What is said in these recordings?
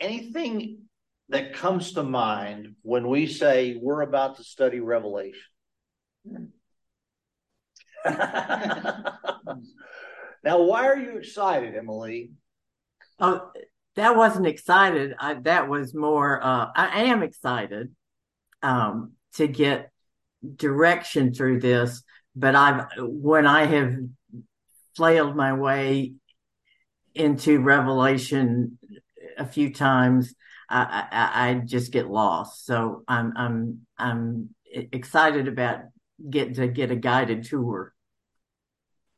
anything that comes to mind when we say we're about to study Revelation? now, why are you excited, Emily? Oh, that wasn't excited. I, that was more. Uh, I am excited um, to get direction through this, but I've when I have flailed my way into Revelation a few times, I, I, I just get lost. So I'm I'm I'm excited about getting to get a guided tour.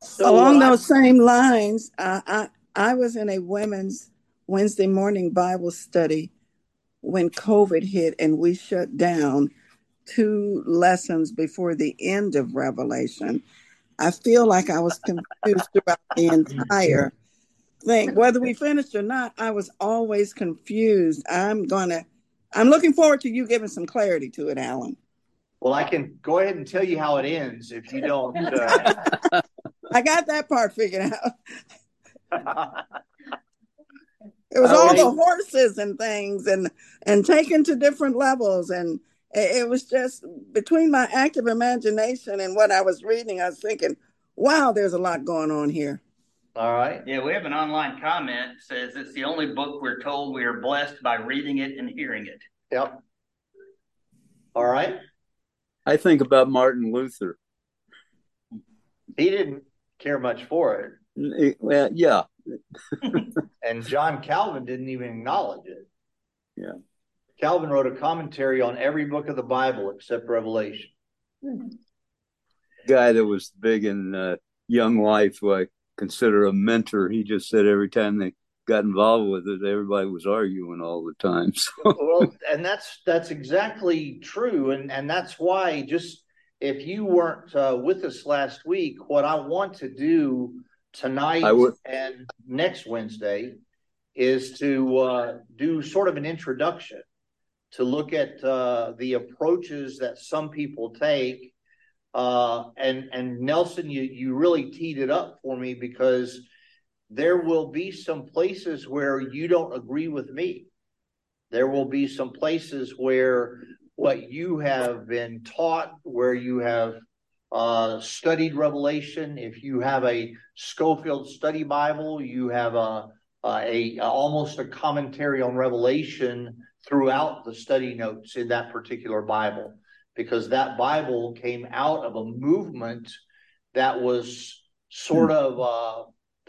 So Along those same lines, uh, I I was in a women's Wednesday morning Bible study when COVID hit and we shut down two lessons before the end of Revelation. I feel like I was confused throughout the entire thing. Whether we finished or not, I was always confused. I'm gonna I'm looking forward to you giving some clarity to it, Allen. Well, I can go ahead and tell you how it ends if you don't. Uh... I got that part figured out. it was all the horses and things and and taken to different levels and it, it was just between my active imagination and what I was reading, I was thinking, wow, there's a lot going on here. All right. Yeah, we have an online comment says it's the only book we're told we are blessed by reading it and hearing it. Yep. All right. I think about Martin Luther. He didn't care much for it. Well, yeah. and John Calvin didn't even acknowledge it. Yeah. Calvin wrote a commentary on every book of the Bible except Revelation. Guy that was big in uh, Young Life, who I consider a mentor, he just said every time they got involved with it, everybody was arguing all the time. So. well, and that's that's exactly true, and and that's why just if you weren't uh, with us last week, what I want to do tonight and next Wednesday is to uh, do sort of an introduction to look at uh, the approaches that some people take. Uh, and and Nelson, you you really teed it up for me because there will be some places where you don't agree with me. There will be some places where what you have been taught, where you have uh, studied Revelation. If you have a Scofield Study Bible, you have a, a, a almost a commentary on Revelation throughout the study notes in that particular Bible because that Bible came out of a movement that was sort of uh,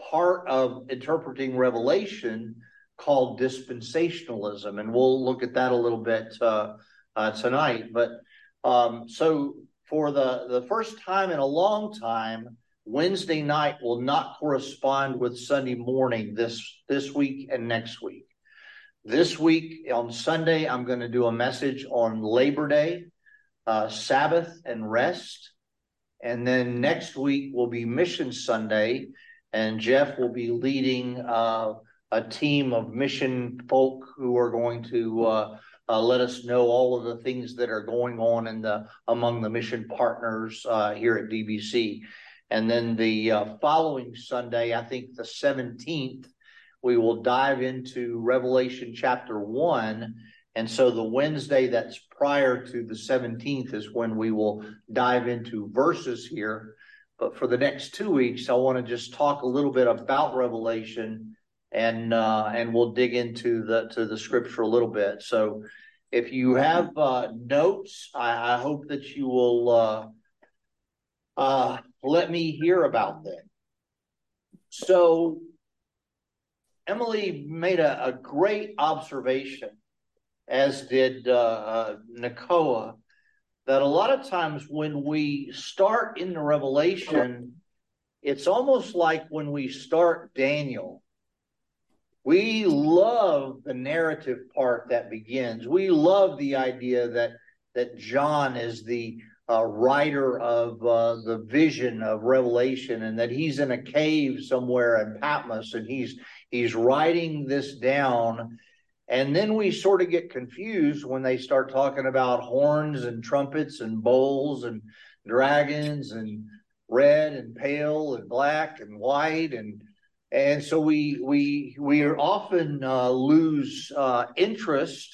part of interpreting Revelation called dispensationalism, and we'll look at that a little bit uh, uh, tonight. But um, so for the the first time in a long time, Wednesday night will not correspond with Sunday morning this this week and next week. This week on Sunday, I'm going to do a message on Labor Day, uh, Sabbath, and rest. And then next week will be Mission Sunday, and Jeff will be leading uh, a team of mission folk who are going to uh, uh let us know all of the things that are going on in the among the mission partners uh, here at DBC. And then the uh, following Sunday, I think the 17th, we will dive into Revelation chapter 1. And so the Wednesday that's prior to the 17th is when we will dive into verses here. But for the next two weeks, I want to just talk a little bit about Revelation and uh, and we'll dig into the to the scripture a little bit. So if you have uh, notes, I, I, hope that you will uh, uh let me hear about them. So Emily made a, a great observation, as did uh, uh, Nicoa, that a lot of times when we start in the Revelation, it's almost like when we start Daniel. We love the narrative part that begins. We love the idea that that John is the uh, writer of uh, the vision of Revelation, and that he's in a cave somewhere in Patmos, and he's he's writing this down. And then we sort of get confused when they start talking about horns and trumpets and bowls and dragons and red and pale and black and white and and so we we we often uh, lose uh, interest.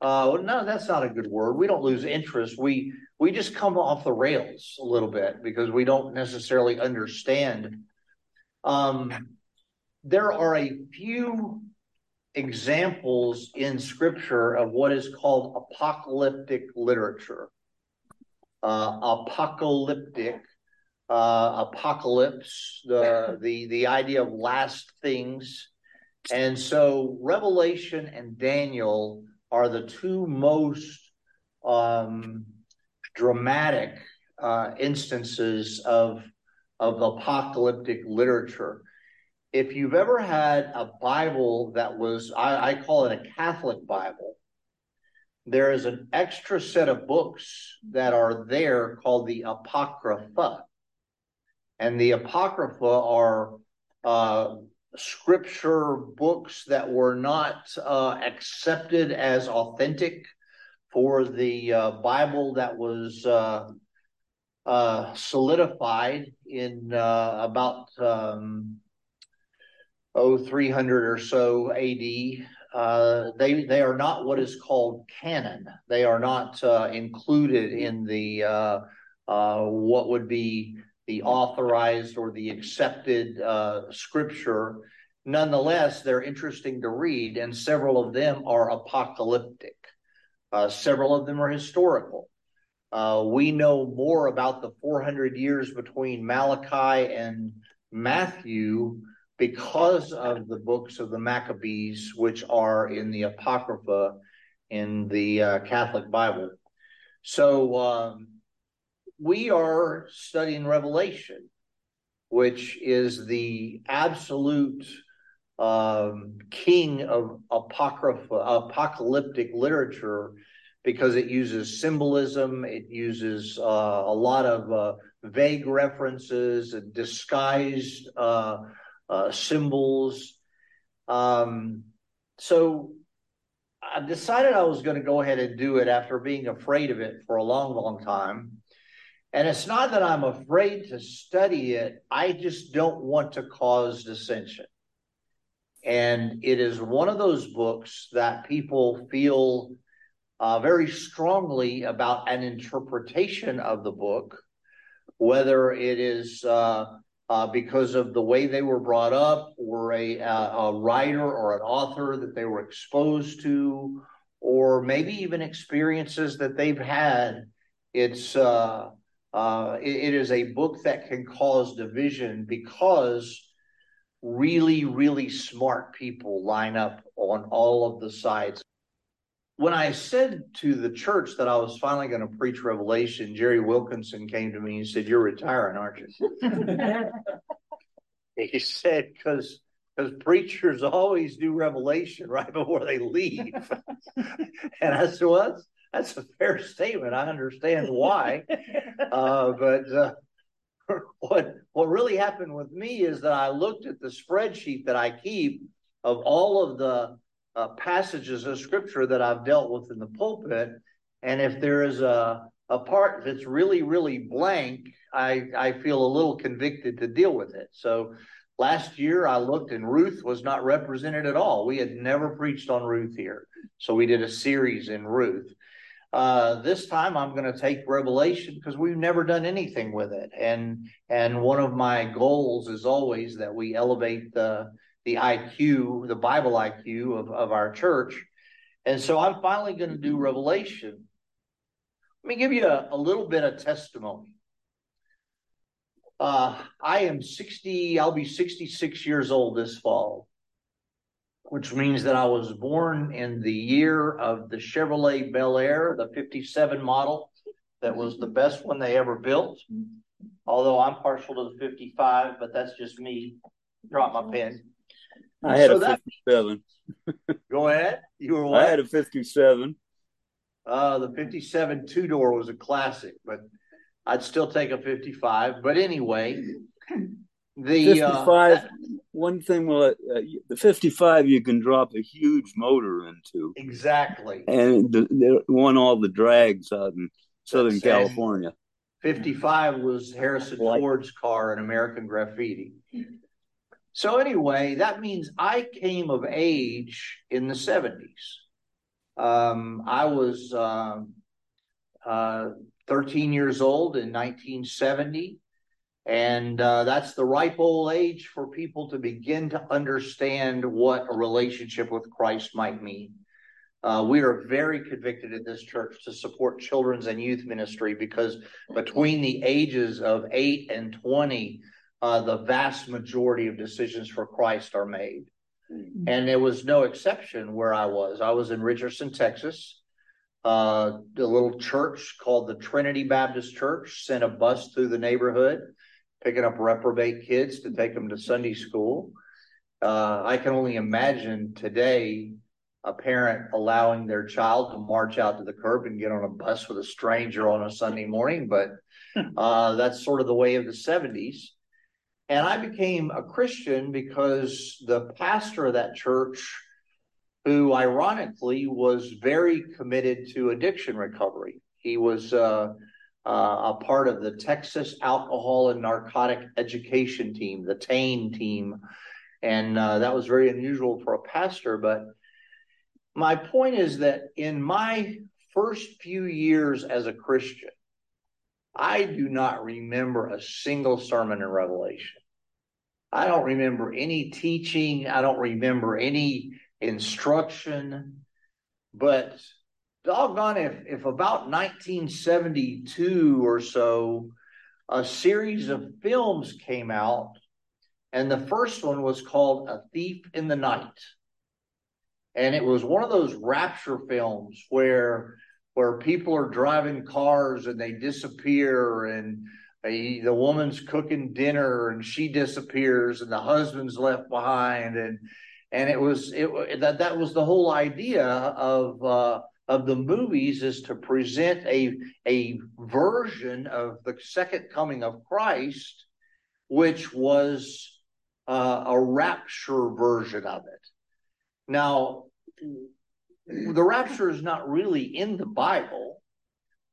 Uh, no, that's not a good word. We don't lose interest. We we just come off the rails a little bit because we don't necessarily understand. Um, there are a few examples in Scripture of what is called apocalyptic literature. Uh, apocalyptic uh, apocalypse, the the the idea of last things, and so Revelation and Daniel are the two most um, dramatic uh, instances of of apocalyptic literature. If you've ever had a Bible that was, I, I call it a Catholic Bible, there is an extra set of books that are there called the Apocrypha. And the Apocrypha are uh, scripture books that were not uh, accepted as authentic for the uh, Bible that was uh, uh, solidified in uh, about um, oh 300 or so AD. Uh, they they are not what is called canon. They are not uh, included in the uh, what would be the authorized or the accepted uh, scripture. Nonetheless, they're interesting to read, and several of them are apocalyptic. Uh, several of them are historical. Uh, we know more about the 400 years between Malachi and Matthew because of the books of the Maccabees, which are in the Apocrypha in the uh, Catholic Bible. So, um, we are studying Revelation, which is the absolute um, king of apocrypha, apocalyptic literature because it uses symbolism, it uses uh, a lot of uh, vague references, disguised uh, symbols. Um, so I decided I was going to go ahead and do it after being afraid of it for a long, long time. And it's not that I'm afraid to study it, I just don't want to cause dissension. And it is one of those books that people feel uh, very strongly about an interpretation of the book, whether it is uh, uh, because of the way they were brought up, or a, a writer or an author that they were exposed to, or maybe even experiences that they've had. It's uh, uh, it, it is a book that can cause division because really, really smart people line up on all of the sides. When I said to the church that I was finally going to preach Revelation, Jerry Wilkinson came to me and said, You're retiring, aren't you? he said, Because because preachers always do revelation right before they leave. and I said, well, that's, that's a fair statement. I understand why. uh, but uh, what what really happened with me is that I looked at the spreadsheet that I keep of all of the uh, passages of scripture that I've dealt with in the pulpit, and if there is a a part that's really really blank, I I feel a little convicted to deal with it. So last year I looked and Ruth was not represented at all. We had never preached on Ruth here, so we did a series in Ruth. Uh, this time I'm going to take Revelation because we've never done anything with it, and and one of my goals is always that we elevate the the IQ, the Bible IQ of of our church, and so I'm finally going to do Revelation. Let me give you a, a little bit of testimony. Uh, I am 60, I'll be 66 years old this fall which means that I was born in the year of the Chevrolet Bel Air, the 57 model, that was the best one they ever built. Although I'm partial to the 55, but that's just me. Drop my pen. I had so a 57. go ahead. You were what? I had a 57. Uh, the 57 two door was a classic, but I'd still take a 55. But anyway, the 55 uh, one thing well uh, the 55 you can drop a huge motor into exactly and they won all the drags out in southern That's california 55 was harrison ford's car in american graffiti So anyway, that means I came of age in the 70s. Um, I was uh, uh, 13 years old in 1970. And uh, that's the ripe old age for people to begin to understand what a relationship with Christ might mean. Uh, we are very convicted in this church to support children's and youth ministry because between the ages of 8 and 20, uh, the vast majority of decisions for Christ are made. Mm-hmm. And there was no exception where I was. I was in Richardson, Texas. Uh, a little church called the Trinity Baptist Church sent a bus through the neighborhood, picking up reprobate kids to take them to Sunday school. Uh, I can only imagine today a parent allowing their child to march out to the curb and get on a bus with a stranger on a Sunday morning, but uh, that's sort of the way of the 70s. And I became a Christian because the pastor of that church, who ironically was very committed to addiction recovery, he was uh, uh, a part of the Texas Alcohol and Narcotic Education Team, the TANE team. And uh, that was very unusual for a pastor. But my point is that in my first few years as a Christian, I do not remember a single sermon in Revelation. I don't remember any teaching. I don't remember any instruction. But doggone if, if about 1972 or so, a series of films came out, and the first one was called A Thief in the Night. And it was one of those rapture films where where people are driving cars and they disappear and the woman's cooking dinner and she disappears and the husband's left behind and and it was it that that was the whole idea of uh, of the movies is to present a a version of the second coming of Christ, which was uh, a rapture version of it. Now, the rapture is not really in the Bible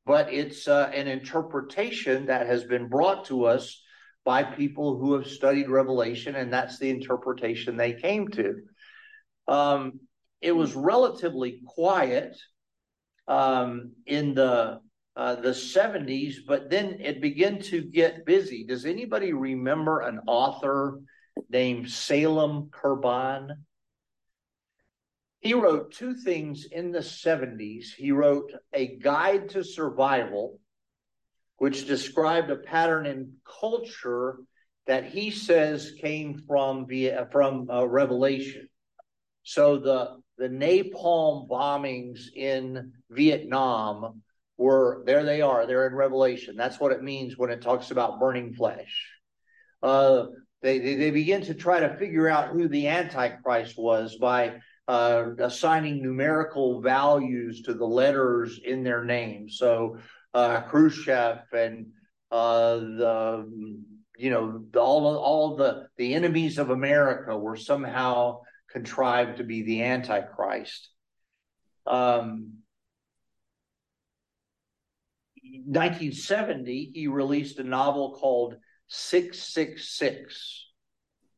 but it's uh, an interpretation that has been brought to us by people who have studied Revelation, and that's the interpretation they came to. Um, it was relatively quiet um, in the uh, the 70s, but then it began to get busy. Does anybody remember an author named Salem Kirban? He wrote two things in the 70s. He wrote A Guide to Survival, which described a pattern in culture that he says came from via, from uh, Revelation. So the the napalm bombings in Vietnam were there. They are. They're in Revelation. That's what it means when it talks about burning flesh. Uh, they, they they begin to try to figure out who the Antichrist was by uh, assigning numerical values to the letters in their name. So uh, Khrushchev and uh, the you know all all the the enemies of America were somehow contrived to be the Antichrist. Um, 1970, he released a novel called 666,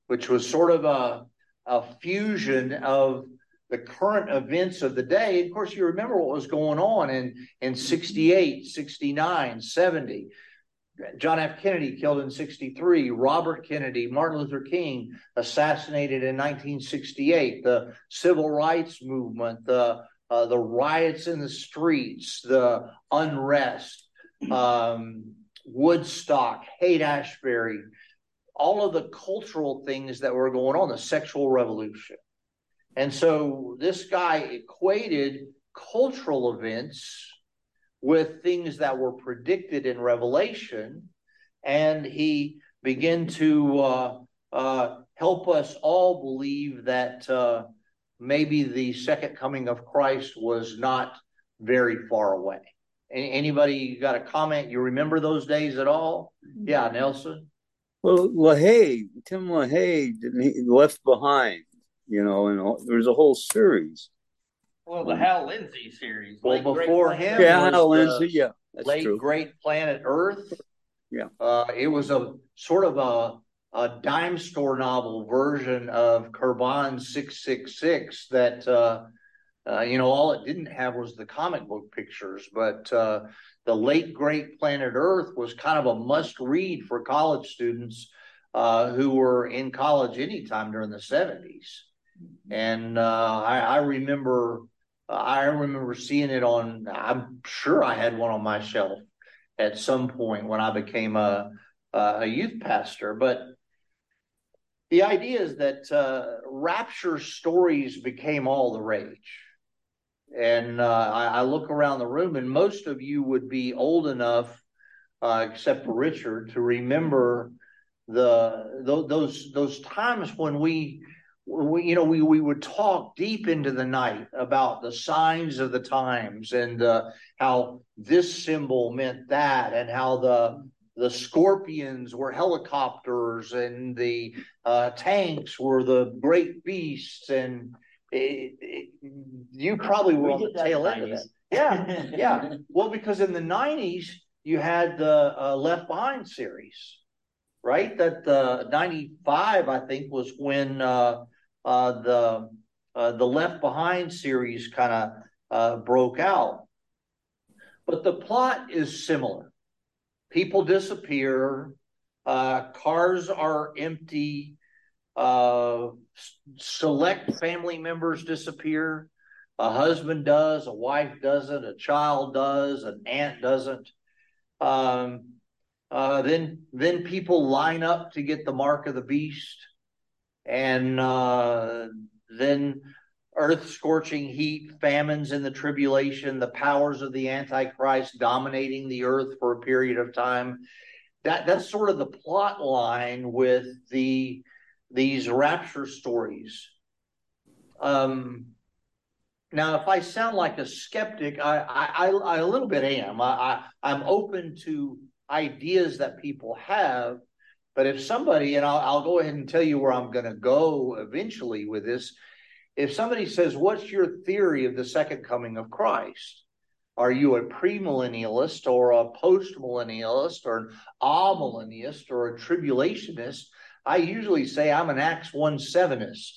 which was sort of a, a fusion of the current events of the day. Of course, you remember what was going on in, in 68, 69, 70. John F. Kennedy killed in 63, Robert Kennedy, Martin Luther King assassinated in 1968, the civil rights movement, the uh, the riots in the streets, the unrest, um, Woodstock, Haight Ashbury, all of the cultural things that were going on, the sexual revolution. And so this guy equated cultural events with things that were predicted in Revelation, and he began to uh, uh, help us all believe that uh, maybe the second coming of Christ was not very far away. Anybody got a comment? You remember those days at all? Yeah, Nelson. Well, LaHaye, Tim LaHaye left behind you know, and all, there's a whole series. Well, the Hal Lindsey series. Well, before him, yeah, Hal Lindsey, yeah, late true. Great Planet Earth. Yeah, uh, it was a sort of a a dime store novel version of Kirban 666 that, uh, uh, you know, all it didn't have was the comic book pictures, but uh, the late great Planet Earth was kind of a must read for college students uh, who were in college anytime during the 70s. And uh, I, I, remember, I remember seeing it on. I'm sure I had one on my shelf at some point when I became a a youth pastor. But the idea is that uh, rapture stories became all the rage. And uh, I, I, look around the room, and most of you would be old enough, uh, except for Richard, to remember the those those times when we, we, you know we we would talk deep into the night about the signs of the times and uh, how this symbol meant that, and how the the scorpions were helicopters and the uh, tanks were the great beasts and it, it, you probably were on the tail end of that. yeah. Yeah. Well because in the 90s you had the uh, left behind series right? That the 95 i think was when uh, uh the uh, the left behind series kind of uh, broke out but the plot is similar people disappear, uh, cars are empty, uh, select family members disappear. A husband does, a wife doesn't, a child does, an aunt doesn't. Um, uh, then then people line up to get the mark of the beast, and uh, then earth scorching heat, famines in the tribulation, the powers of the Antichrist dominating the earth for a period of time. That that's sort of the plot line with the these rapture stories. Um, now, if I sound like a skeptic, I, I, I a little bit am. I, I am open to ideas that people have, but if somebody, and I'll, I'll go ahead and tell you where I'm going to go eventually with this if somebody says, What's your theory of the second coming of Christ? Are you a premillennialist or a postmillennialist or an amillennialist or a tribulationist? I usually say I'm an Acts 1 7ist.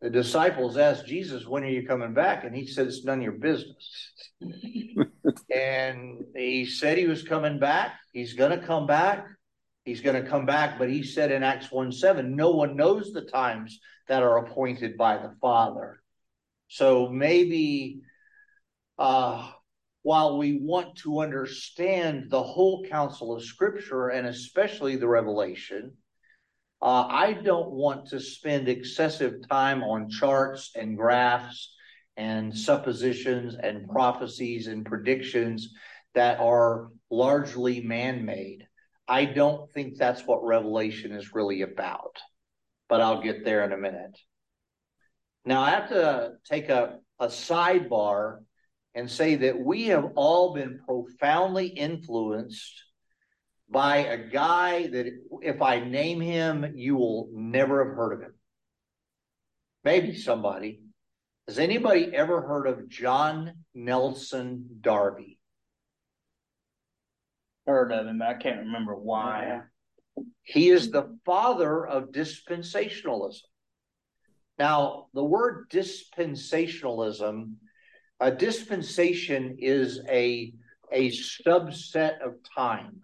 The disciples asked Jesus, When are you coming back? And he said, It's none of your business. and he said he was coming back. He's going to come back. He's going to come back. But he said in Acts 1 7, No one knows the times that are appointed by the Father. So maybe uh, while we want to understand the whole counsel of Scripture and especially the Revelation, uh, I don't want to spend excessive time on charts and graphs and suppositions and prophecies and predictions that are largely man made. I don't think that's what Revelation is really about but I'll get there in a minute. Now, I have to take a, a sidebar and say that we have all been profoundly influenced by a guy that, if I name him, you will never have heard of him. Maybe somebody. Has anybody ever heard of John Nelson Darby? Heard of him, I can't remember why. He is the father of dispensationalism. Now, the word dispensationalism, a dispensation is a, a subset of time.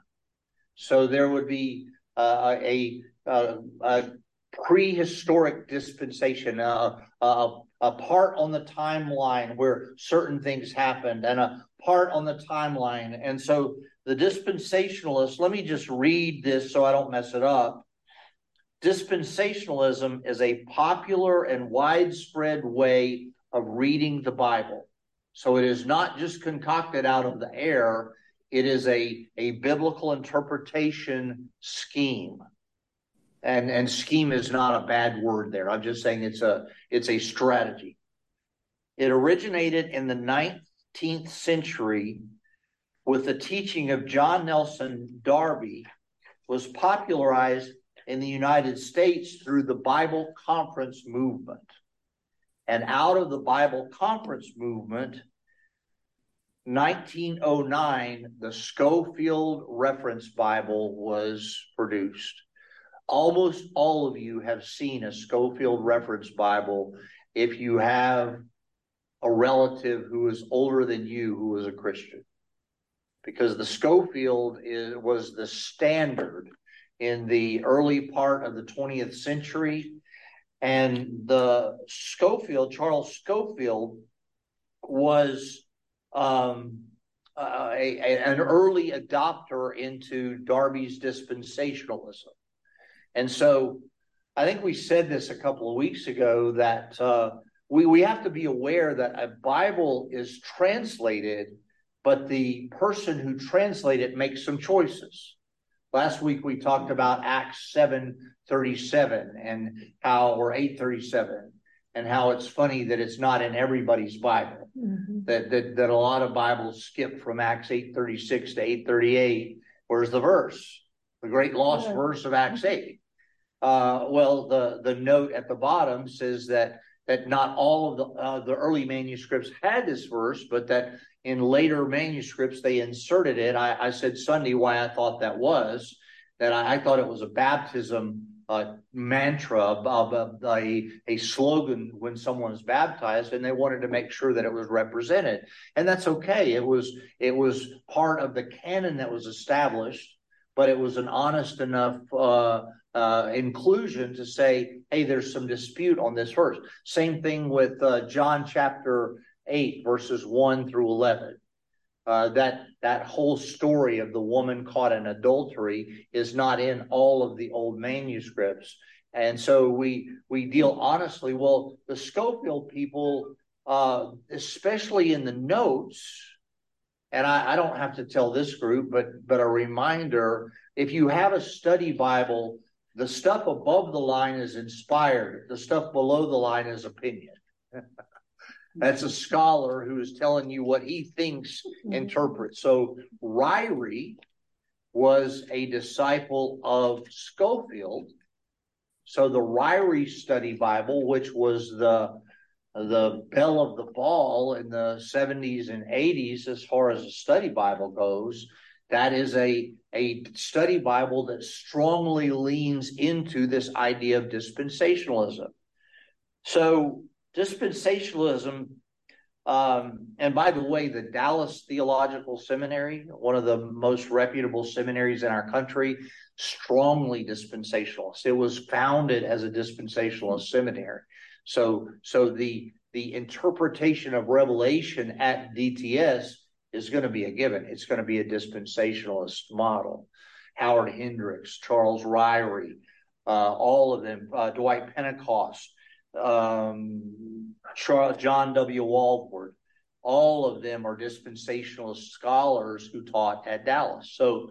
So there would be uh, a, a, a, prehistoric dispensation, uh, a, a part on the timeline where certain things happened, and a part on the timeline. And so the dispensationalists, let me just read this so I don't mess it up. Dispensationalism is a popular and widespread way of reading the Bible. So it is not just concocted out of the air, it is a, a biblical interpretation scheme. And, and scheme is not a bad word there. I'm just saying it's a it's a strategy. It originated in the 19th century with the teaching of John Nelson Darby was popularized in the United States through the Bible Conference movement. And out of the Bible Conference movement, 1909, the Scofield Reference Bible was produced. almost all of you have seen a Scofield Reference Bible if you have a relative who is older than you who was a Christian. Because the Scofield is, was the standard in the early part of the 20th century. And the Scofield, Charles Scofield, was um, uh, a, a, an early adopter into Darby's dispensationalism. And so I think we said this a couple of weeks ago that uh, we, we have to be aware that a Bible is translated, but the person who translated it makes some choices. Last week we talked about Acts 737 and how, or 837, and how it's funny that it's not in everybody's Bible. Mm-hmm. That, that that a lot of Bibles skip from Acts 836 to 838. Where's the verse? The great lost yeah. verse of Acts 8. Uh, well, the, the note at the bottom says that that not all of the uh, the early manuscripts had this verse, but that in later manuscripts they inserted it. I, I said Sunday why I thought that was that I, I thought it was a baptism uh, mantra, of a, a slogan when someone is baptized, and they wanted to make sure that it was represented, and that's okay. It was it was part of the canon that was established, but it was an honest enough uh, inclusion to say, hey, there's some dispute on this verse. Same thing with uh, John chapter eight, verses one through eleven. Uh, that that whole story of the woman caught in adultery is not in all of the old manuscripts, and so we we deal honestly. Well, the Scofield people, uh, especially in the notes, and I, I don't have to tell this group, but but a reminder: if you have a study Bible, the stuff above the line is inspired. The stuff below the line is opinion. That's a scholar who is telling you what he thinks mm-hmm. interprets. So Ryrie was a disciple of Scofield. So the Ryrie Study Bible, which was the the belle of the ball in the 70s and 80s as far as a study Bible goes, that is a, a study Bible that strongly leans into this idea of dispensationalism. So dispensationalism um, and by the way, the Dallas Theological Seminary, one of the most reputable seminaries in our country, strongly dispensationalist. It was founded as a dispensationalist seminary. So, so the the interpretation of Revelation at DTS is going to be a given. It's going to be a dispensationalist model. Howard Hendricks, Charles Ryrie, uh, all of them, uh, Dwight Pentecost, um, John W. Walvoord, all of them are dispensationalist scholars who taught at Dallas. So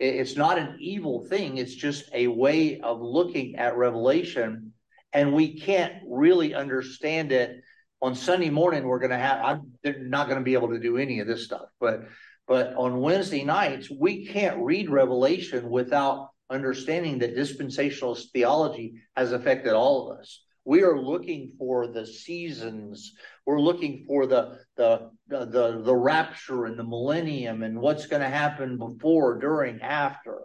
it's not an evil thing. It's just a way of looking at Revelation. And we can't really understand it on Sunday morning. We're going to have, I'm not going to be able to do any of this stuff, but, but on Wednesday nights, we can't read Revelation without understanding that dispensationalist theology has affected all of us. We are looking for the seasons. We're looking for the the the the, rapture and the millennium and what's going to happen before during after.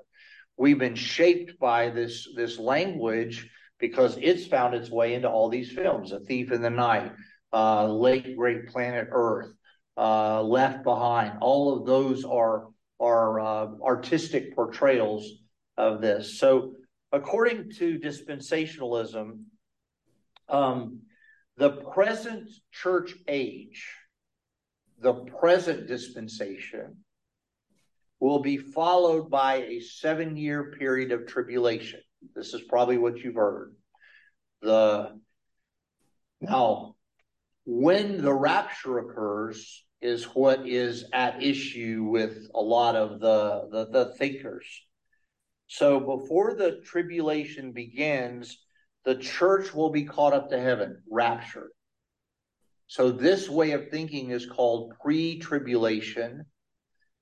We've been shaped by this this language because it's found its way into all these films a thief in the night uh late great planet earth uh left behind all of those are are uh, artistic portrayals of this so according to dispensationalism um, the present church age, the present dispensation, will be followed by a seven year period of tribulation. This is probably what you've heard. The now, when the rapture occurs, is what is at issue with a lot of the, the, the thinkers. So before the tribulation begins, the church will be caught up to heaven, raptured. So this way of thinking is called pre-tribulation.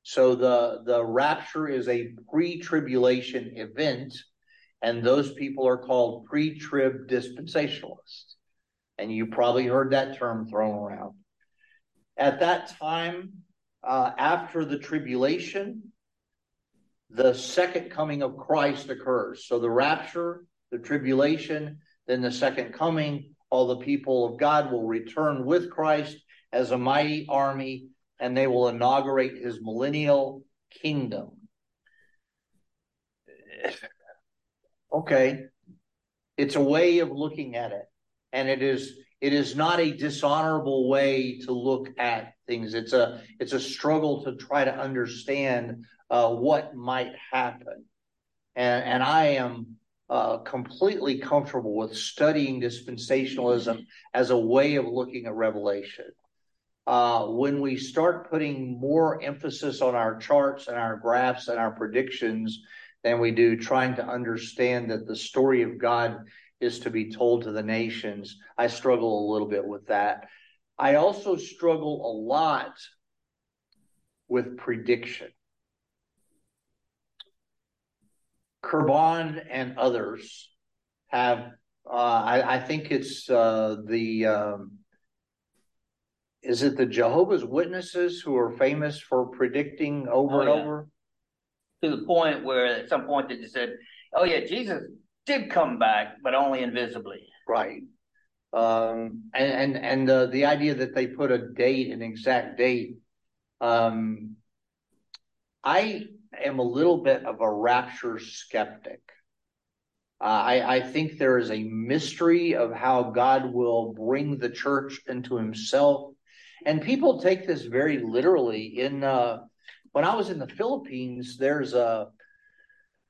So the, the rapture is a pre-tribulation event, and those people are called pre-trib dispensationalists. And you probably heard that term thrown around. At that time, uh, after the tribulation, the second coming of Christ occurs. So the rapture, the tribulation, then the second coming, all the people of God will return with Christ as a mighty army, and they will inaugurate his millennial kingdom. Okay. It's a way of looking at it. And it is it is not a dishonorable way to look at things. It's a it's a struggle to try to understand uh, what might happen. And and I am uh, completely comfortable with studying dispensationalism as a way of looking at Revelation. Uh, when we start putting more emphasis on our charts and our graphs and our predictions than we do trying to understand that the story of God is to be told to the nations, I struggle a little bit with that. I also struggle a lot with prediction. Kirban and others have, uh, I, I, think it's uh, the, um, is it the Jehovah's Witnesses who are famous for predicting over oh, and over? To the point where at some point they just said, oh, yeah, Jesus did come back, but only invisibly. Right. Um, and and, and uh, the idea that they put a date, an exact date, um, I am a little bit of a rapture skeptic. Uh, I, I think there is a mystery of how God will bring the church into Himself, and people take this very literally. In uh, when I was in the Philippines, there's a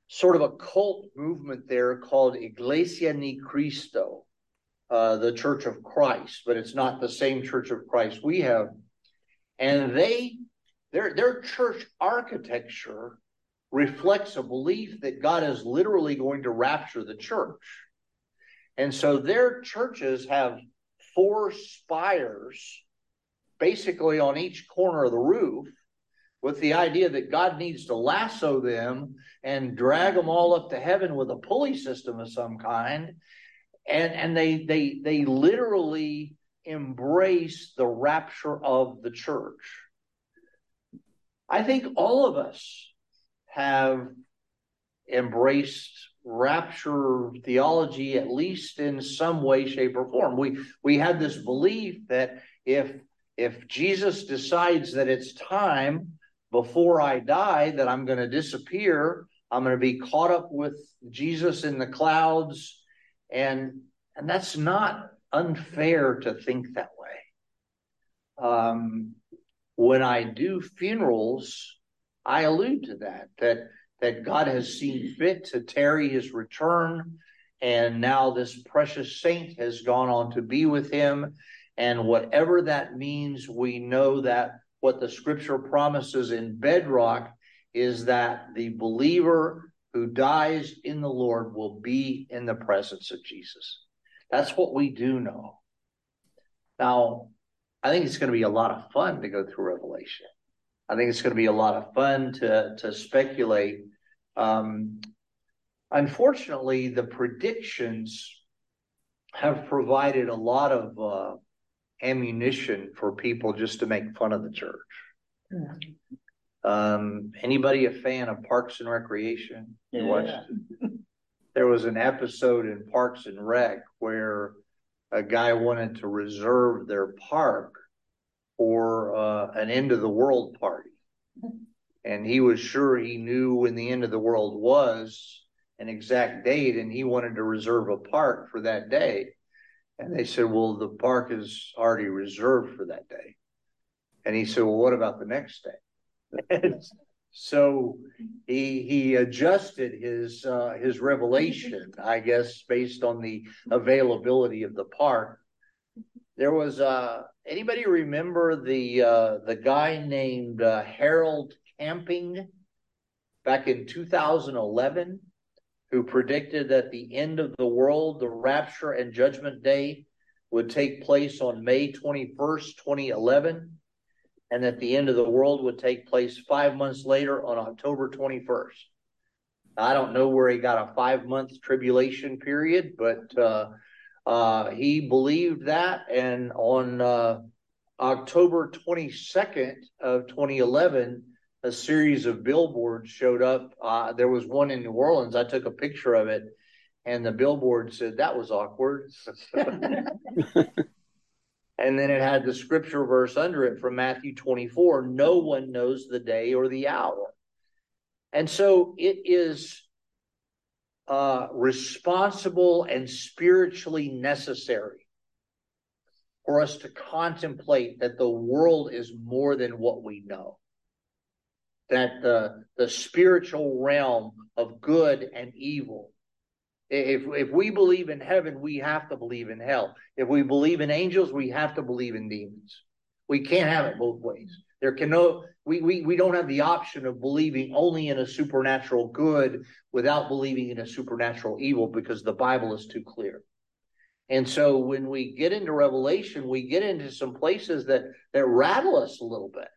sort of a cult movement there called Iglesia Ni Cristo, uh, the Church of Christ, but it's not the same Church of Christ we have. And they their their church architecture reflects a belief that God is literally going to rapture the church. And so their churches have four spires basically on each corner of the roof with the idea that God needs to lasso them and drag them all up to heaven with a pulley system of some kind. And, and they, they, they literally embrace the rapture of the church. I think all of us have embraced rapture theology at least in some way shape or form we we had this belief that if if jesus decides that it's time before i die that i'm going to disappear. I'm going to be caught up with jesus in the clouds. And and that's not unfair to think that way. Um when i do funerals I allude to that, that that God has seen fit to tarry his return, and now this precious saint has gone on to be with him. And whatever that means, we know that what the scripture promises in bedrock is that the believer who dies in the Lord will be in the presence of Jesus. That's what we do know. Now, I think it's going to be a lot of fun to go through Revelation. I think it's going to be a lot of fun to to speculate. Um, unfortunately, the predictions have provided a lot of uh, ammunition for people just to make fun of the church. Um, anybody a fan of Parks and Recreation? Yeah. Watched? there was an episode in Parks and Rec where a guy wanted to reserve their park for uh, an end of the world party. And he was sure he knew when the end of the world was, an exact date, and he wanted to reserve a park for that day. And they said, Well, the park is already reserved for that day. And he said, Well, what about the next day? so he he adjusted his uh, his revelation, I guess, based on the availability of the park. There was uh, anybody remember the uh, the guy named uh, Harold Camping back in 2011 who predicted that the end of the world, the rapture and judgment day would take place on May 21st, 2011, and that the end of the world would take place 5 months later on October 21st. I don't know where he got a 5 month tribulation period, but uh, uh, he believed that, and on uh, October 22nd of 2011, a series of billboards showed up. Uh, there was one in New Orleans. I took a picture of it, and the billboard said that was awkward. and then it had the scripture verse under it from Matthew 24 no one knows the day or the hour. And so it is uh, responsible and spiritually necessary for us to contemplate that the world is more than what we know that the the spiritual realm of good and evil. If if we believe in heaven we have to believe in hell. If we believe in angels we have to believe in demons. We can't have it both ways. There can no we, we we don't have the option of believing only in a supernatural good without believing in a supernatural evil because the bible is too clear. And so when we get into revelation we get into some places that that rattle us a little bit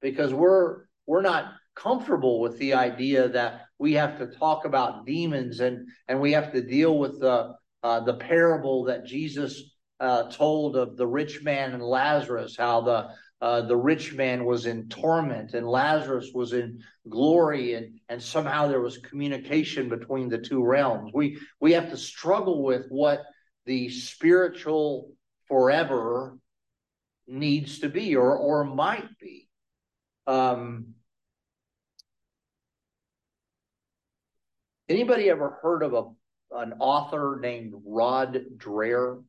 because we're we're not comfortable with the idea that we have to talk about demons and and we have to deal with the uh, the parable that Jesus uh, told of the rich man and Lazarus, how the uh, the rich man was in torment and Lazarus was in glory, and and somehow there was communication between the two realms. We we have to struggle with what the spiritual forever needs to be or or might be. Um, anybody ever heard of a an author named Rod Dreher?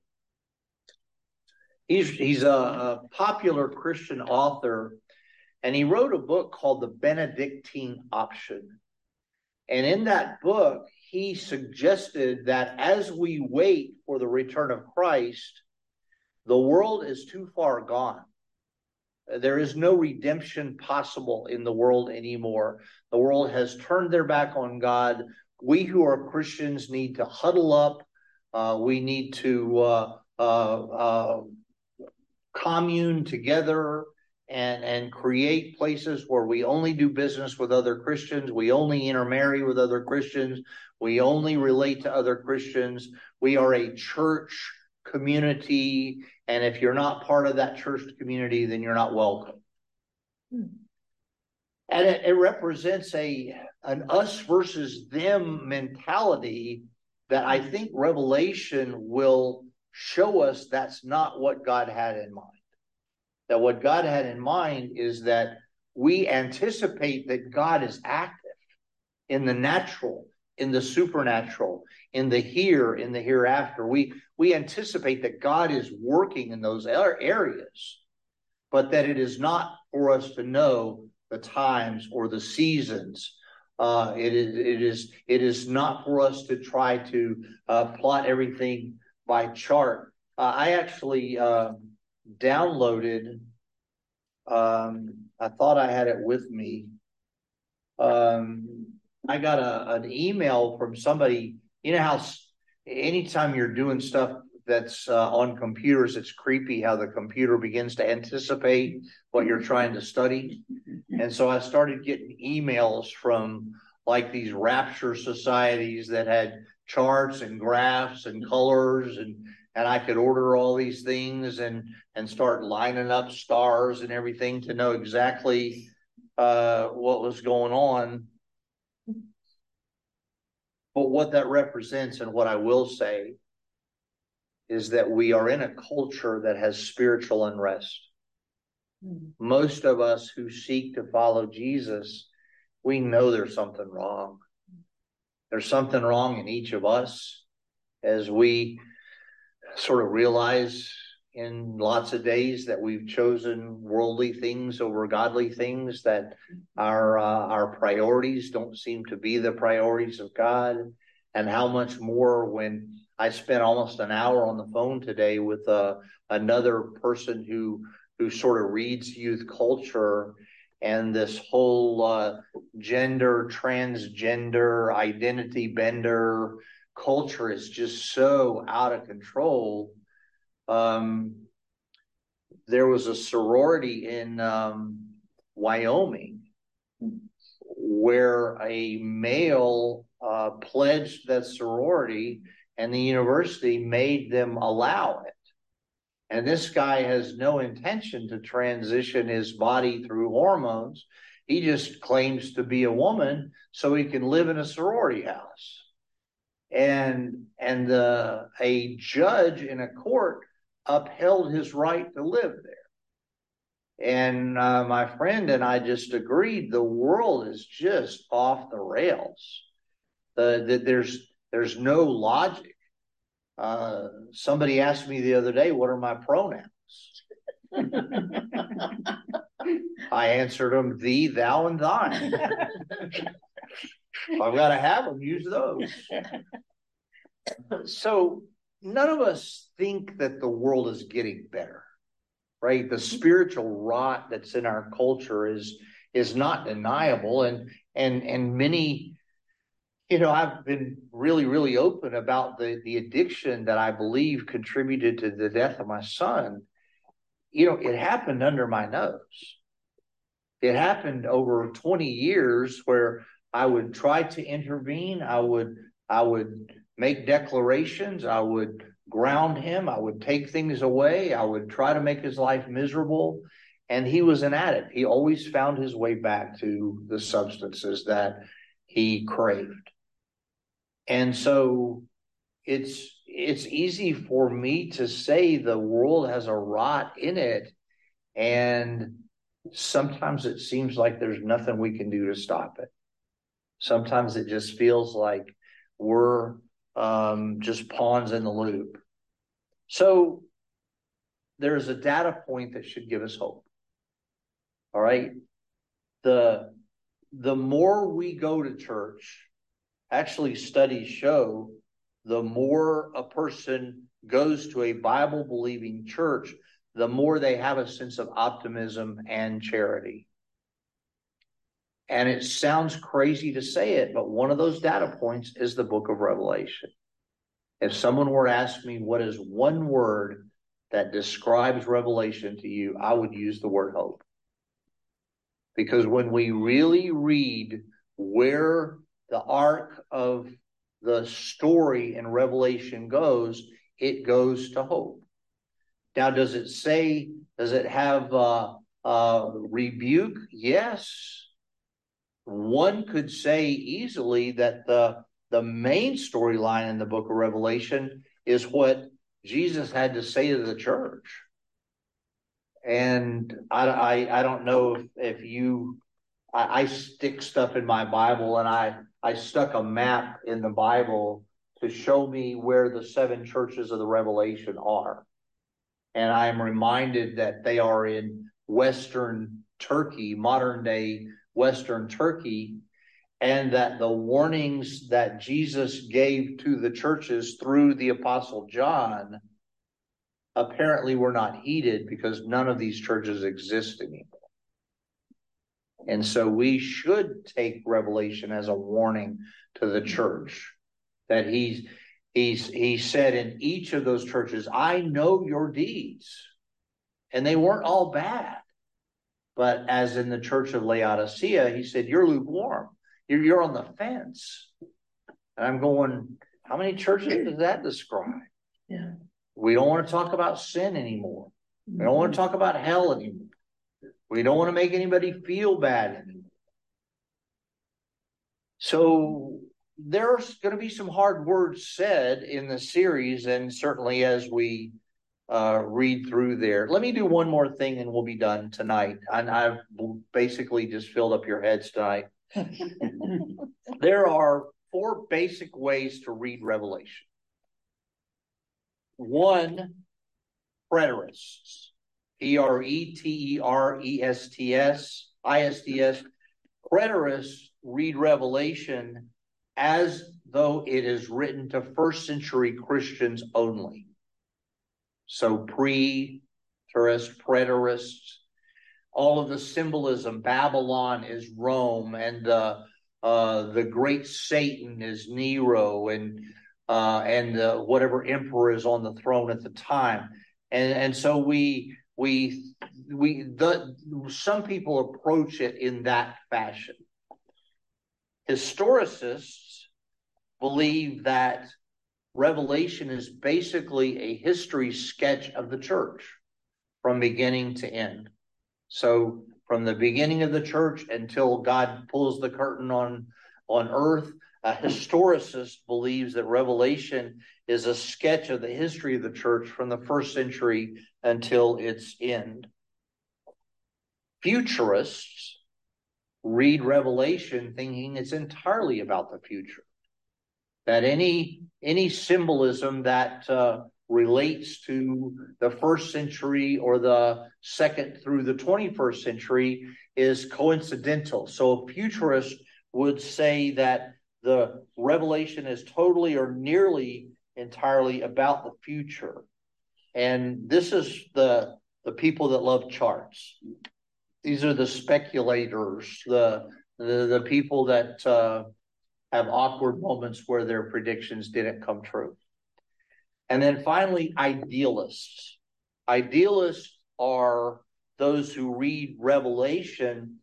He's he's a, a popular Christian author, and he wrote a book called The Benedictine Option. And in that book, he suggested that as we wait for the return of Christ, the world is too far gone there is no redemption possible in the world anymore. The world has turned their back on God. We who are Christians need to huddle up. Uh, we need to uh, uh, uh commune together and and create places where we only do business with other Christians. We only intermarry with other Christians. We only relate to other Christians. We are a church community. And if you're not part of that church community, then you're not welcome. Hmm. And it, it represents a an us versus them mentality that I think Revelation will show us that's not what God had in mind. That what God had in mind is that we anticipate that God is active in the natural, in the supernatural, in the here, in the hereafter. We we anticipate that God is working in those areas, but that it is not for us to know the times or the seasons. Uh, it is it is it is not for us to try to uh, plot everything by chart. Uh, I actually uh, downloaded. Um, I thought I had it with me. Um, I got a, an email from somebody. You know how anytime you're doing stuff that's uh, on computers, it's creepy how the computer begins to anticipate what you're trying to study. And so I started getting emails from like these rapture societies that had charts and graphs and colors and and I could order all these things and and start lining up stars and everything to know exactly uh, what was going on. But what that represents, and what I will say, is that we are in a culture that has spiritual unrest. Mm-hmm. Most of us who seek to follow Jesus, we know there's something wrong. There's something wrong in each of us as we sort of realize in lots of days that we've chosen worldly things over godly things that our uh, our priorities don't seem to be the priorities of God. And how much more when I spent almost an hour on the phone today with uh, another person who who sort of reads youth culture and this whole uh, gender transgender identity bender culture is just so out of control um, there was a sorority in um, Wyoming where a male uh, pledged that sorority, and the university made them allow it. And this guy has no intention to transition his body through hormones. He just claims to be a woman so he can live in a sorority house. And and uh, a judge in a court upheld his right to live there. And uh, my friend and I just agreed the world is just off the rails. The, the there's there's no logic. Uh, somebody asked me the other day, "What are my pronouns?" I answered them, "thee, thou, and thine." I've got to have them. Use those. So none of us think that the world is getting better right? The mm-hmm. spiritual rot that's in our culture is is not deniable, and and and many, you know, I've been really really open about the the addiction that I believe contributed to the death of my son. You know, it happened under my nose. It happened over 20 years where I would try to intervene. I would I would make declarations. I would ground him. I would take things away. I would try to make his life miserable. And he was an addict. He always found his way back to the substances that he craved. And so it's it's easy for me to say the world has a rot in it and sometimes it seems like there's nothing we can do to stop it. Sometimes it just feels like we're um, just pawns in the loop. So there's a data point that should give us hope. All right. The the more we go to church, actually studies show the more a person goes to a Bible believing church, the more they have a sense of optimism and charity. And it sounds crazy to say it, but one of those data points is the book of Revelation. If someone were to ask me what is one word that describes Revelation to you, I would use the word hope. Because when we really read where the arc of the story in Revelation goes, it goes to hope. Now, does it say, does it have uh, uh, rebuke? Yes. One could say easily that the the main storyline in the book of Revelation is what Jesus had to say to the church. And I, I, I don't know if, if you, I, I stick stuff in my Bible and I, I stuck a map in the Bible to show me where the seven churches of the Revelation are. And I am reminded that they are in Western Turkey, modern day Western Turkey, and that the warnings that Jesus gave to the churches through the Apostle John apparently were not heeded because none of these churches exist anymore. And so we should take Revelation as a warning to the church that he's he's he said in each of those churches, I know your deeds. And they weren't all bad. But as in the church of Laodicea, he said, You're lukewarm. You're, you're on the fence. And I'm going, How many churches does that describe? Yeah. We don't want to talk about sin anymore. We don't want to mm-hmm. talk about hell anymore. We don't want to make anybody feel bad anymore. So there's going to be some hard words said in the series, and certainly as we uh, read through there. Let me do one more thing and we'll be done tonight. And I've basically just filled up your heads tonight. there are four basic ways to read Revelation. One, preterists. P R E T E R E S T S, I S D S. Preterists read Revelation as though it is written to first century Christians only. So pre-tourist, preterists, all of the symbolism. Babylon is Rome, and uh, uh, the great Satan is Nero, and uh, and uh, whatever emperor is on the throne at the time. And and so we we we the some people approach it in that fashion. Historicists believe that Revelation is basically a history sketch of the church from beginning to end. So from the beginning of the church until God pulls the curtain on on earth. A historicist believes that Revelation is a sketch of the history of the church from the first century until its end. Futurists read Revelation thinking it's entirely about the future. That any any symbolism that uh, relates to the first century or the second through the 21st century is coincidental. So a futurist would say that the revelation is totally or nearly entirely about the future. And this is the the people that love charts. These are the speculators, the the, the people that uh, have awkward moments where their predictions didn't come true. And then finally, idealists. Idealists are those who read Revelation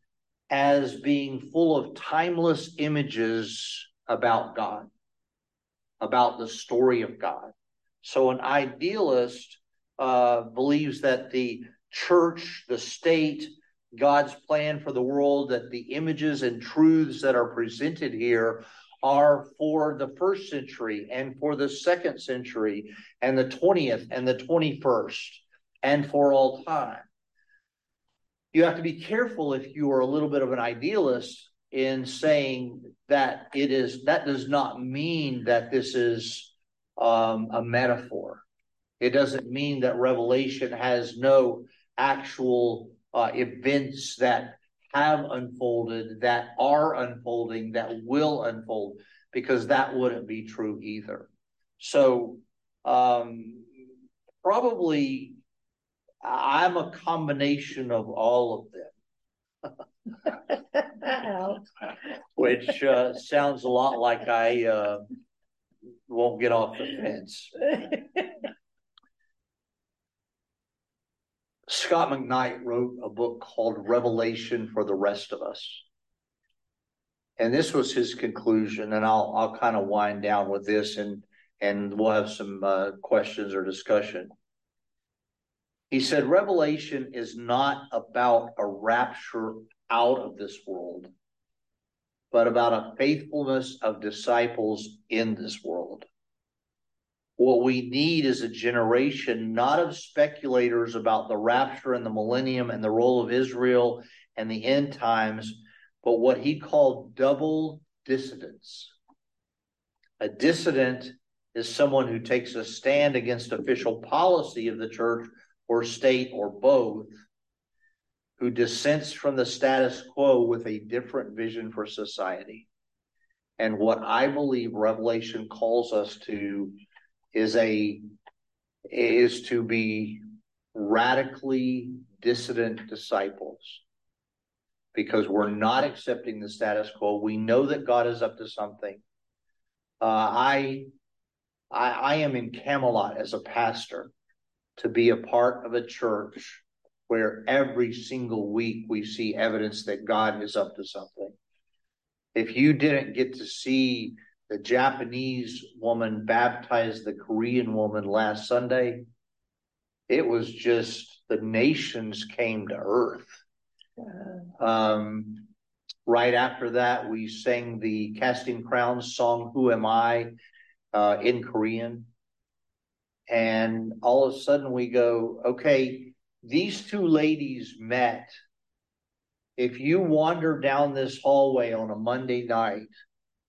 as being full of timeless images about God, about the story of God. So, an idealist uh, believes that the church, the state, God's plan for the world, that the images and truths that are presented here are for the first century and for the second century and the 20th and the 21st and for all time. You have to be careful if you are a little bit of an idealist in saying that it is, that does not mean that this is um, a metaphor. It doesn't mean that Revelation has no actual uh, events that have unfolded, that are unfolding, that will unfold, because that wouldn't be true either. So, um, probably I'm a combination of all of them. Which uh, sounds a lot like I uh, won't get off the fence. Scot McKnight wrote a book called Revelation for the Rest of Us. And this was his conclusion, and I'll I'll kind of wind down with this, and and we'll have some uh, questions or discussion. He said, Revelation is not about a rapture out of this world, but about a faithfulness of disciples in this world. What we need is a generation not of speculators about the rapture and the millennium and the role of Israel and the end times, but what he called double dissidents. A dissident is someone who takes a stand against official policy of the church or state or both, who dissents from the status quo with a different vision for society. And what I believe Revelation calls us to is a is to be radically dissident disciples because we're not accepting the status quo. We know that God is up to something. Uh, I, I, I am in Camelot as a pastor to be a part of a church where every single week we see evidence that God is up to something. If you didn't get to see the Japanese woman baptized the Korean woman last Sunday, it was just the nations came to earth. Um, right after that, we sang the Casting Crowns song, Who Am I, uh, in Korean. And all of a sudden we go, okay, these two ladies met. If you wander down this hallway on a Monday night,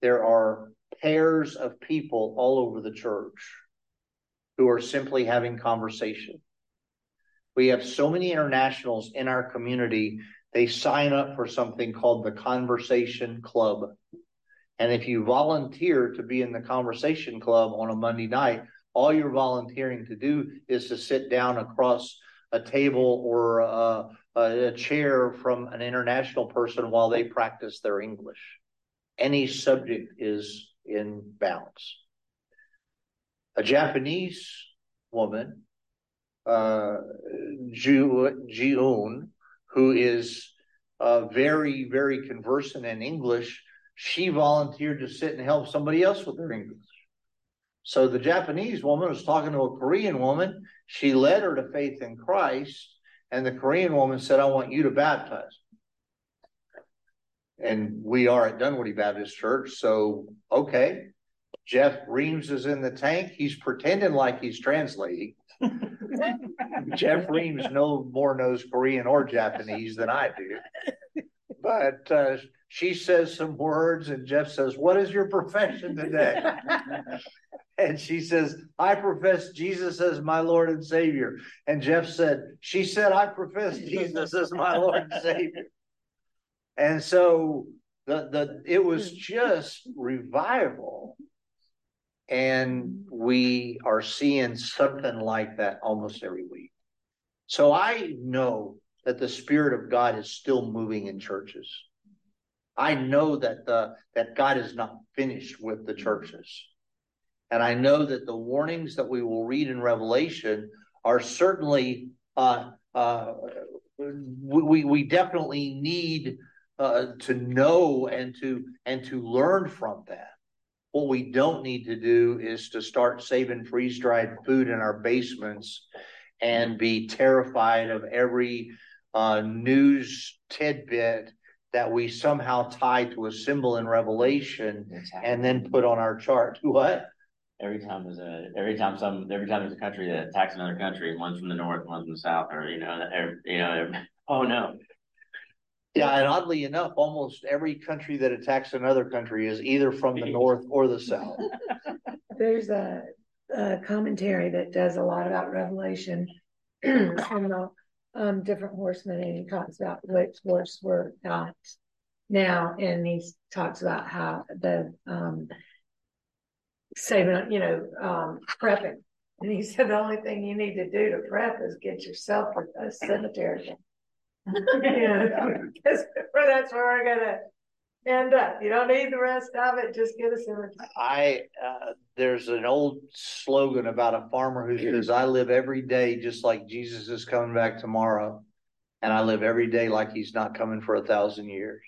there are pairs of people all over the church who are simply having conversation. We have so many internationals in our community, they sign up for something called the Conversation Club. And if you volunteer to be in the Conversation Club on a Monday night, all you're volunteering to do is to sit down across a table or a, a chair from an international person while they practice their English. Any subject is in balance. A Japanese woman, uh, Ji-un, who is uh, very, very conversant in English, she volunteered to sit and help somebody else with their English. So the Japanese woman was talking to a Korean woman. She led her to faith in Christ, and the Korean woman said, I want you to baptize. And we are at Dunwoody Baptist Church. So, okay, Jeff Reams is in the tank. He's pretending like he's translating. Jeff Reams no more knows Korean or Japanese than I do. But uh, she says some words, and Jeff says, What is your profession today? and she says, I profess Jesus as my Lord and Savior. And Jeff said, She said, I profess Jesus as my Lord and Savior. And so the the it was just revival. And we are seeing something like that almost every week. So I know that the Spirit of God is still moving in churches. I know that the that God is not finished with the churches. And I know that the warnings that we will read in Revelation are certainly uh, uh, we we definitely need uh, to know and to and to learn from that. What we don't need to do is to start saving freeze dried food in our basements and be terrified of every uh, news tidbit that we somehow tie to a symbol in Revelation and then put on our chart. What? Every time there's a every time some every time there's a country that attacks another country, one's from the north, one's from the south, or you know, every, you know, oh no, yeah, and oddly enough, almost every country that attacks another country is either from the north or the south. There's a, a commentary that does a lot about Revelation and the um, different horsemen, and he talks about which horse were not now, and he talks about how the um, saving, you know, um, prepping. And he said the only thing you need to do to prep is get yourself a, a cemetery yeah, because that's where we're gonna end up. You don't need the rest of it; just get a cemetery. I uh, there's an old slogan about a farmer who says, "I live every day just like Jesus is coming back tomorrow, and I live every day like He's not coming for a thousand years."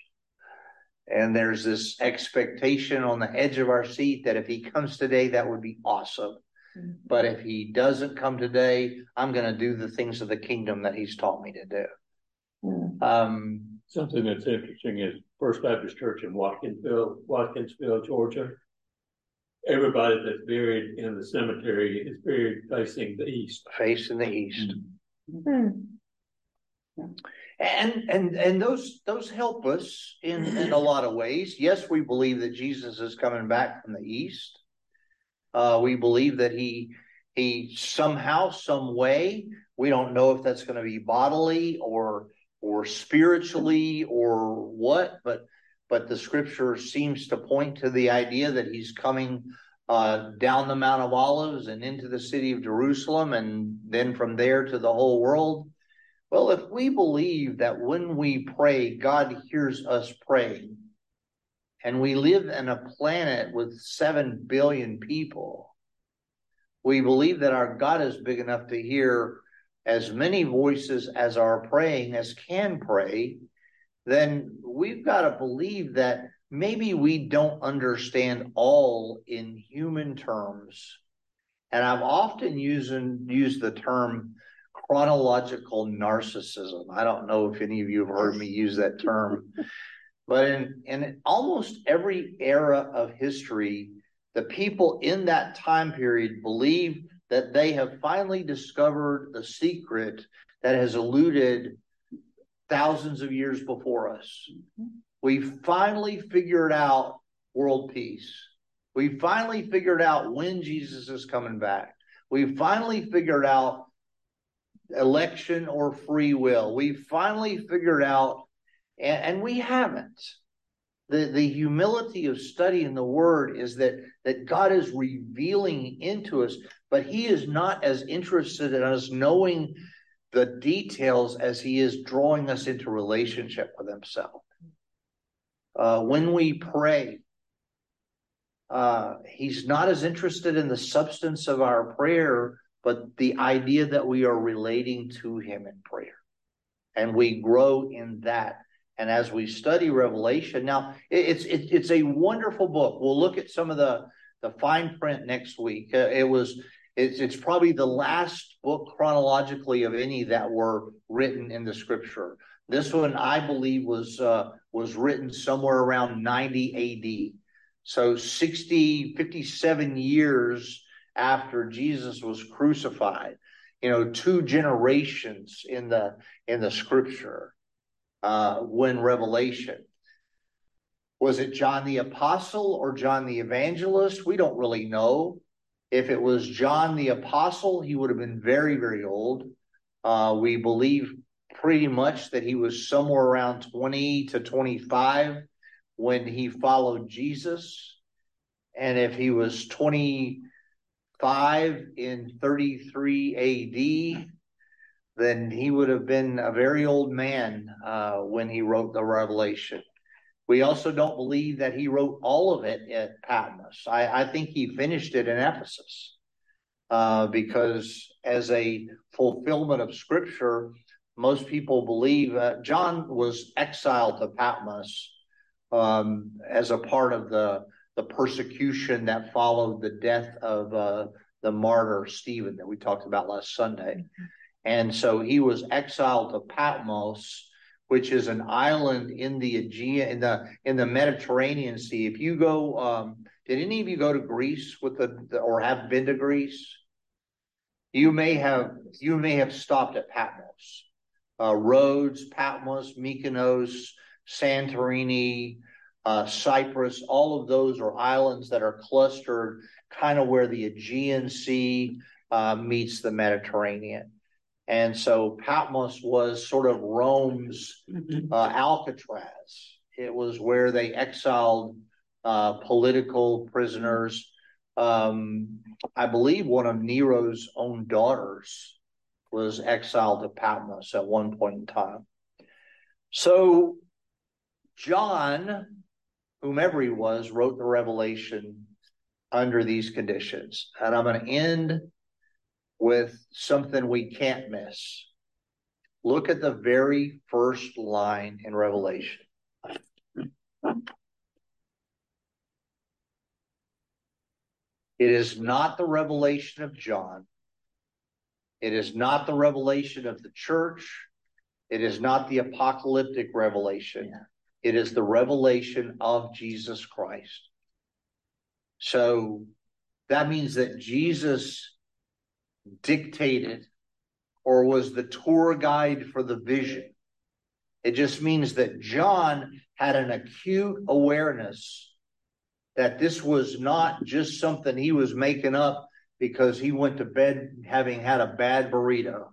And there's this expectation on the edge of our seat that if He comes today, that would be awesome. Mm-hmm. But if he doesn't come today, I'm going to do the things of the kingdom that he's taught me to do. Um, Something that's interesting is First Baptist Church in Watkinsville, Watkinsville, Georgia. Everybody that's buried in the cemetery is buried facing the east. Facing the east. Mm-hmm. And and and those those help us in in a lot of ways. Yes, we believe that Jesus is coming back from the east. Uh, we believe that he he somehow, some way, we don't know if that's going to be bodily or or spiritually or what, but but the scripture seems to point to the idea that he's coming uh, down the Mount of Olives and into the city of Jerusalem, and then from there to the whole world. Well, if we believe that when we pray, God hears us praying, and we live in a planet with seven billion people, we believe that our God is big enough to hear as many voices as are praying as can pray, then we've got to believe that maybe we don't understand all in human terms. And I've often used, used the term chronological narcissism. I don't know if any of you have heard me use that term, but in, in almost every era of history, the people in that time period believe that they have finally discovered the secret that has eluded thousands of years before us. We finally figured out world peace. We finally figured out when Jesus is coming back. We finally figured out election or free will. We finally figured out, and, and we haven't the, the humility of studying the word is that that God is revealing into us, but he is not as interested in us knowing the details as he is drawing us into relationship with himself. Uh, when we pray, uh, he's not as interested in the substance of our prayer, but the idea that we are relating to him in prayer. And we grow in that and as we study Revelation, now it's it, it's a wonderful book. We'll look at some of the the fine print next week. Uh, it was it's it's probably the last book chronologically of any that were written in the Scripture. This one, I believe, was uh, was written somewhere around 90 AD. So 60, 57 years after Jesus was crucified. You know, two generations in the in the scripture uh, when Revelation. Was it John the Apostle or John the Evangelist? We don't really know. If it was John the Apostle, he would have been very, very old. Uh, we believe pretty much that he was somewhere around 20 to 25 when he followed Jesus. And if he was 25 in 33 AD, then he would have been a very old man uh, when he wrote the Revelation. We also don't believe that he wrote all of it at Patmos. I, I think he finished it in Ephesus uh, because, as a fulfillment of Scripture, most people believe uh, John was exiled to Patmos um, as a part of the the persecution that followed the death of uh, the martyr Stephen that we talked about last Sunday. And so he was exiled to Patmos which is an island in the Aegean in the in the Mediterranean Sea. If you go, um, did any of you go to Greece with the, the or have been to Greece? You may have you may have stopped at Patmos, uh, Rhodes, Patmos, Mykonos, Santorini, uh, Cyprus. All of those are islands that are clustered kind of where the Aegean Sea uh, meets the Mediterranean. And so Patmos was sort of Rome's mm-hmm. uh, Alcatraz. It was where they exiled uh, political prisoners. Um, I believe one of Nero's own daughters was exiled to Patmos at one point in time. So John, whomever he was, wrote the Revelation under these conditions. And I'm going to end with something we can't miss. Look at the very first line in Revelation. It is not the revelation of John. It is not the revelation of the church. It is not the apocalyptic revelation. It is the revelation of Jesus Christ. So that means that Jesus dictated or was the tour guide for the vision. It just means that John had an acute awareness that this was not just something he was making up because he went to bed having had a bad burrito.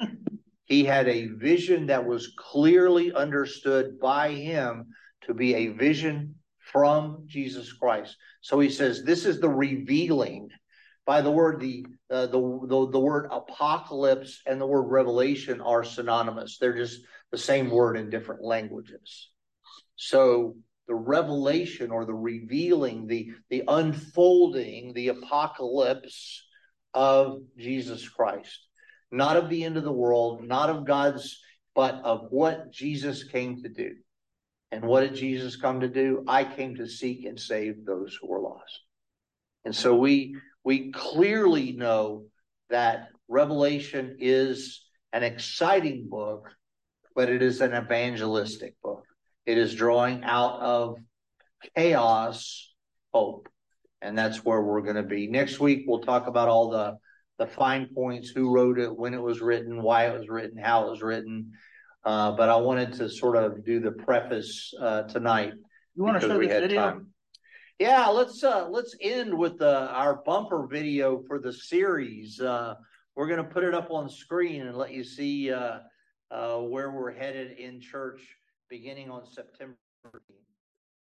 he had a vision that was clearly understood by him to be a vision from Jesus Christ. So he says, This is the revealing by the word the, uh, the the the word apocalypse and the word revelation are synonymous. They're just the same word in different languages. So the revelation or the revealing, the the unfolding, the apocalypse of Jesus Christ, not of the end of the world, not of God's, but of what Jesus came to do. And what did Jesus come to do? I came to seek and save those who were lost. And so we we clearly know that Revelation is an exciting book, but it is an evangelistic book. It is drawing out of chaos hope. And that's where we're going to be. Next week, we'll talk about all the, the fine points who wrote it, when it was written, why it was written, how it was written. Uh, but I wanted to sort of do the preface uh, tonight. You want to show this video? Time. Yeah, let's uh let's end with the our bumper video for the series. Uh we're gonna put it up on screen and let you see uh uh where we're headed in church beginning on September